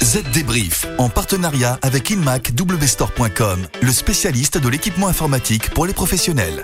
Z Débrief, en partenariat avec InmacWstore.com, le spécialiste de l'équipement informatique pour les professionnels.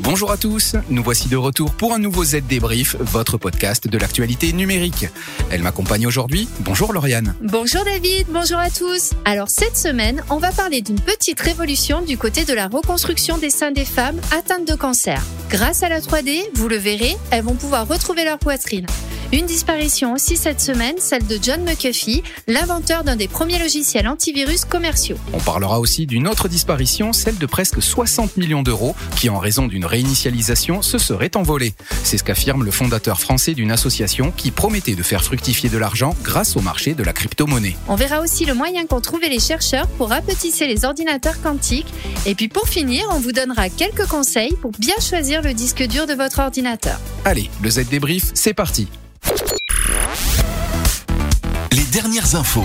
Bonjour à tous, nous voici de retour pour un nouveau Z Débrief, votre podcast de l'actualité numérique. Elle m'accompagne aujourd'hui. Bonjour Lauriane. Bonjour David, bonjour à tous. Alors cette semaine, on va parler d'une petite révolution du côté de la reconstruction des seins des femmes atteintes de cancer. Grâce à la 3D, vous le verrez, elles vont pouvoir retrouver leur poitrine. Une disparition aussi cette semaine, celle de John McAfee, l'inventeur d'un des premiers logiciels antivirus commerciaux. On parlera aussi d'une autre disparition, celle de presque 60 millions d'euros, qui en raison d'une réinitialisation se serait envolée. C'est ce qu'affirme le fondateur français d'une association qui promettait de faire fructifier de l'argent grâce au marché de la crypto-monnaie. On verra aussi le moyen qu'ont trouvé les chercheurs pour rapetisser les ordinateurs quantiques. Et puis pour finir, on vous donnera quelques conseils pour bien choisir le disque dur de votre ordinateur. Allez, le Z débrief, c'est parti. Dernières infos.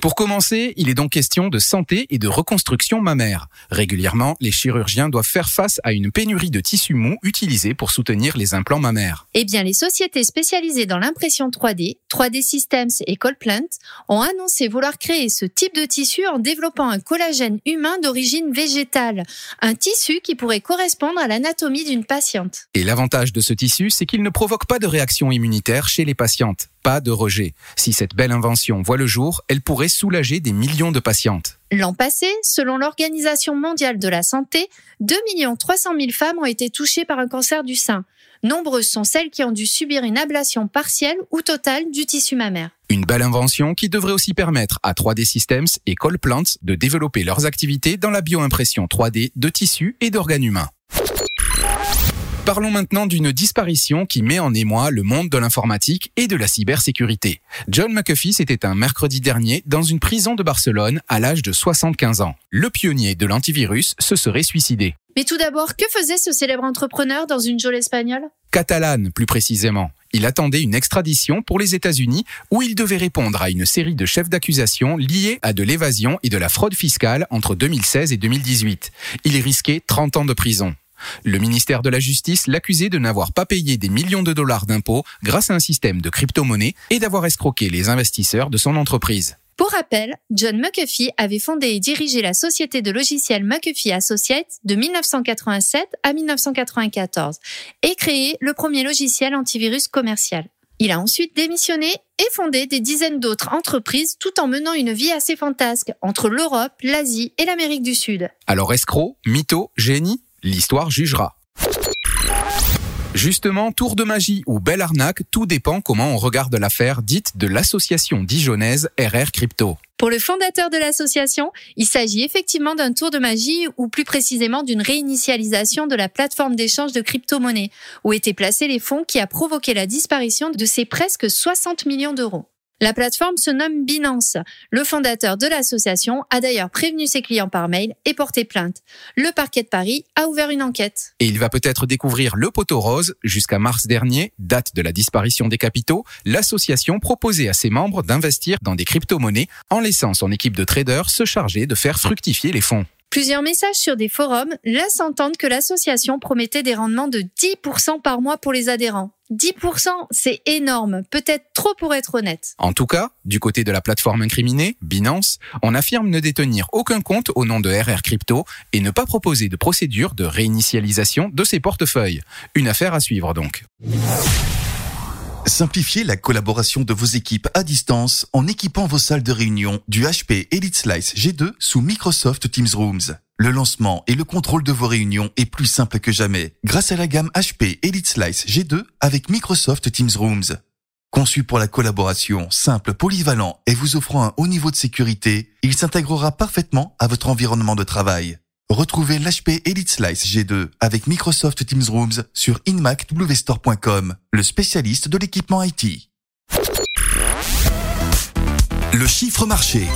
Pour commencer, il est donc question de santé et de reconstruction mammaire. Régulièrement, les chirurgiens doivent faire face à une pénurie de tissus mous utilisés pour soutenir les implants mammaires. Eh bien, les sociétés spécialisées dans l'impression 3D, 3D Systems et Colplant, ont annoncé vouloir créer ce type de tissu en développant un collagène humain d'origine végétale, un tissu qui pourrait correspondre à l'anatomie d'une patiente. Et l'avantage de ce tissu, c'est qu'il ne provoque pas de réaction immunitaire chez les patientes pas de rejet. Si cette belle invention voit le jour, elle pourrait soulager des millions de patientes. L'an passé, selon l'Organisation mondiale de la santé, 2 300 000 femmes ont été touchées par un cancer du sein. Nombreuses sont celles qui ont dû subir une ablation partielle ou totale du tissu mammaire. Une belle invention qui devrait aussi permettre à 3D Systems et Colplant de développer leurs activités dans la bioimpression 3D de tissus et d'organes humains. Parlons maintenant d'une disparition qui met en émoi le monde de l'informatique et de la cybersécurité. John McAfee c'était un mercredi dernier dans une prison de Barcelone à l'âge de 75 ans. Le pionnier de l'antivirus se serait suicidé. Mais tout d'abord, que faisait ce célèbre entrepreneur dans une geôle espagnole? Catalane, plus précisément. Il attendait une extradition pour les États-Unis où il devait répondre à une série de chefs d'accusation liés à de l'évasion et de la fraude fiscale entre 2016 et 2018. Il risquait 30 ans de prison. Le ministère de la Justice l'accusait de n'avoir pas payé des millions de dollars d'impôts grâce à un système de crypto-monnaie et d'avoir escroqué les investisseurs de son entreprise. Pour rappel, John McAfee avait fondé et dirigé la société de logiciels McAfee Associates de 1987 à 1994 et créé le premier logiciel antivirus commercial. Il a ensuite démissionné et fondé des dizaines d'autres entreprises tout en menant une vie assez fantasque entre l'Europe, l'Asie et l'Amérique du Sud. Alors escroc, mytho, génie L'histoire jugera. Justement, tour de magie ou belle arnaque, tout dépend comment on regarde l'affaire dite de l'association dijonnaise RR Crypto. Pour le fondateur de l'association, il s'agit effectivement d'un tour de magie ou plus précisément d'une réinitialisation de la plateforme d'échange de crypto-monnaies où étaient placés les fonds qui a provoqué la disparition de ces presque 60 millions d'euros. La plateforme se nomme Binance. Le fondateur de l'association a d'ailleurs prévenu ses clients par mail et porté plainte. Le parquet de Paris a ouvert une enquête. Et il va peut-être découvrir le poteau rose. Jusqu'à mars dernier, date de la disparition des capitaux, l'association proposait à ses membres d'investir dans des crypto-monnaies en laissant son équipe de traders se charger de faire fructifier les fonds. Plusieurs messages sur des forums laissent entendre que l'association promettait des rendements de 10% par mois pour les adhérents. 10%, c'est énorme, peut-être trop pour être honnête. En tout cas, du côté de la plateforme incriminée, Binance, on affirme ne détenir aucun compte au nom de RR Crypto et ne pas proposer de procédure de réinitialisation de ses portefeuilles. Une affaire à suivre donc. Simplifiez la collaboration de vos équipes à distance en équipant vos salles de réunion du HP Elite Slice G2 sous Microsoft Teams Rooms. Le lancement et le contrôle de vos réunions est plus simple que jamais grâce à la gamme HP Elite Slice G2 avec Microsoft Teams Rooms. Conçu pour la collaboration simple, polyvalent et vous offrant un haut niveau de sécurité, il s'intégrera parfaitement à votre environnement de travail. Retrouvez l'HP Elite Slice G2 avec Microsoft Teams Rooms sur inmacwstore.com, le spécialiste de l'équipement IT. Le chiffre marché.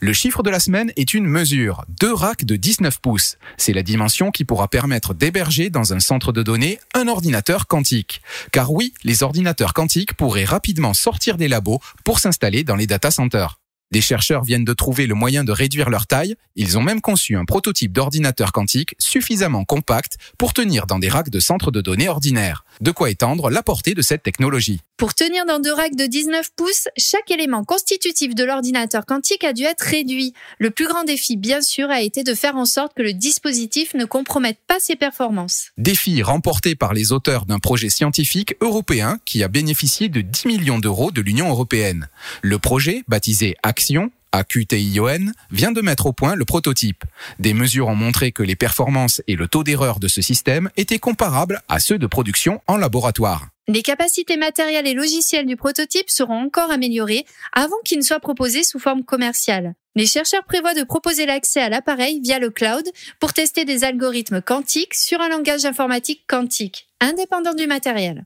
Le chiffre de la semaine est une mesure, deux racks de 19 pouces. C'est la dimension qui pourra permettre d'héberger dans un centre de données un ordinateur quantique. Car oui, les ordinateurs quantiques pourraient rapidement sortir des labos pour s'installer dans les data centers. Des chercheurs viennent de trouver le moyen de réduire leur taille. Ils ont même conçu un prototype d'ordinateur quantique suffisamment compact pour tenir dans des racks de centres de données ordinaires. De quoi étendre la portée de cette technologie. Pour tenir dans deux racks de 19 pouces, chaque élément constitutif de l'ordinateur quantique a dû être réduit. Le plus grand défi, bien sûr, a été de faire en sorte que le dispositif ne compromette pas ses performances. Défi remporté par les auteurs d'un projet scientifique européen qui a bénéficié de 10 millions d'euros de l'Union européenne. Le projet, baptisé Action, AQTION, vient de mettre au point le prototype. Des mesures ont montré que les performances et le taux d'erreur de ce système étaient comparables à ceux de production en laboratoire. Les capacités matérielles et logicielles du prototype seront encore améliorées avant qu'il ne soit proposé sous forme commerciale. Les chercheurs prévoient de proposer l'accès à l'appareil via le cloud pour tester des algorithmes quantiques sur un langage informatique quantique, indépendant du matériel.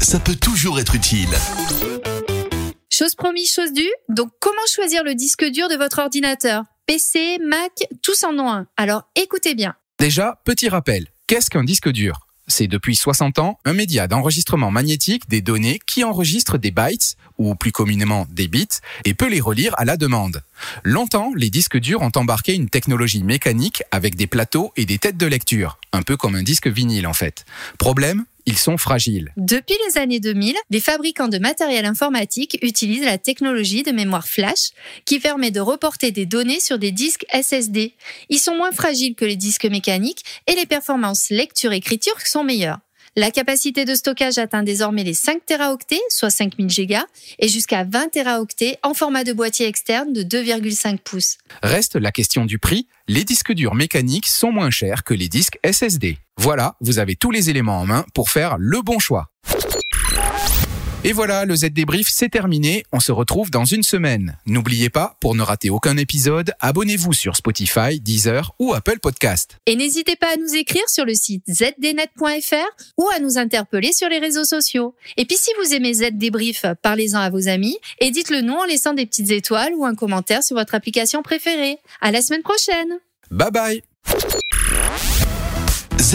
Ça peut toujours être utile. Chose promise, chose due. Donc, comment choisir le disque dur de votre ordinateur? PC, Mac, tous en ont un. Alors, écoutez bien. Déjà, petit rappel, qu'est-ce qu'un disque dur? C'est depuis 60 ans un média d'enregistrement magnétique des données qui enregistre des bytes, ou plus communément des bits, et peut les relire à la demande. Longtemps, les disques durs ont embarqué une technologie mécanique avec des plateaux et des têtes de lecture, un peu comme un disque vinyle en fait. Problème, ils sont fragiles. Depuis les années 2000, les fabricants de matériel informatique utilisent la technologie de mémoire flash qui permet de reporter des données sur des disques SSD. Ils sont moins fragiles que les disques mécaniques et les performances lecture-écriture sont meilleures. La capacité de stockage atteint désormais les 5 Teraoctets, soit 5000 Go, et jusqu'à 20 Teraoctets en format de boîtier externe de 2,5 pouces. Reste la question du prix. Les disques durs mécaniques sont moins chers que les disques SSD. Voilà, vous avez tous les éléments en main pour faire le bon choix. Et voilà, le Z débrief, c'est terminé. On se retrouve dans une semaine. N'oubliez pas, pour ne rater aucun épisode, abonnez-vous sur Spotify, Deezer ou Apple Podcast. Et n'hésitez pas à nous écrire sur le site zdnet.fr ou à nous interpeller sur les réseaux sociaux. Et puis si vous aimez Z débrief, parlez-en à vos amis et dites-le nous en laissant des petites étoiles ou un commentaire sur votre application préférée. À la semaine prochaine. Bye bye.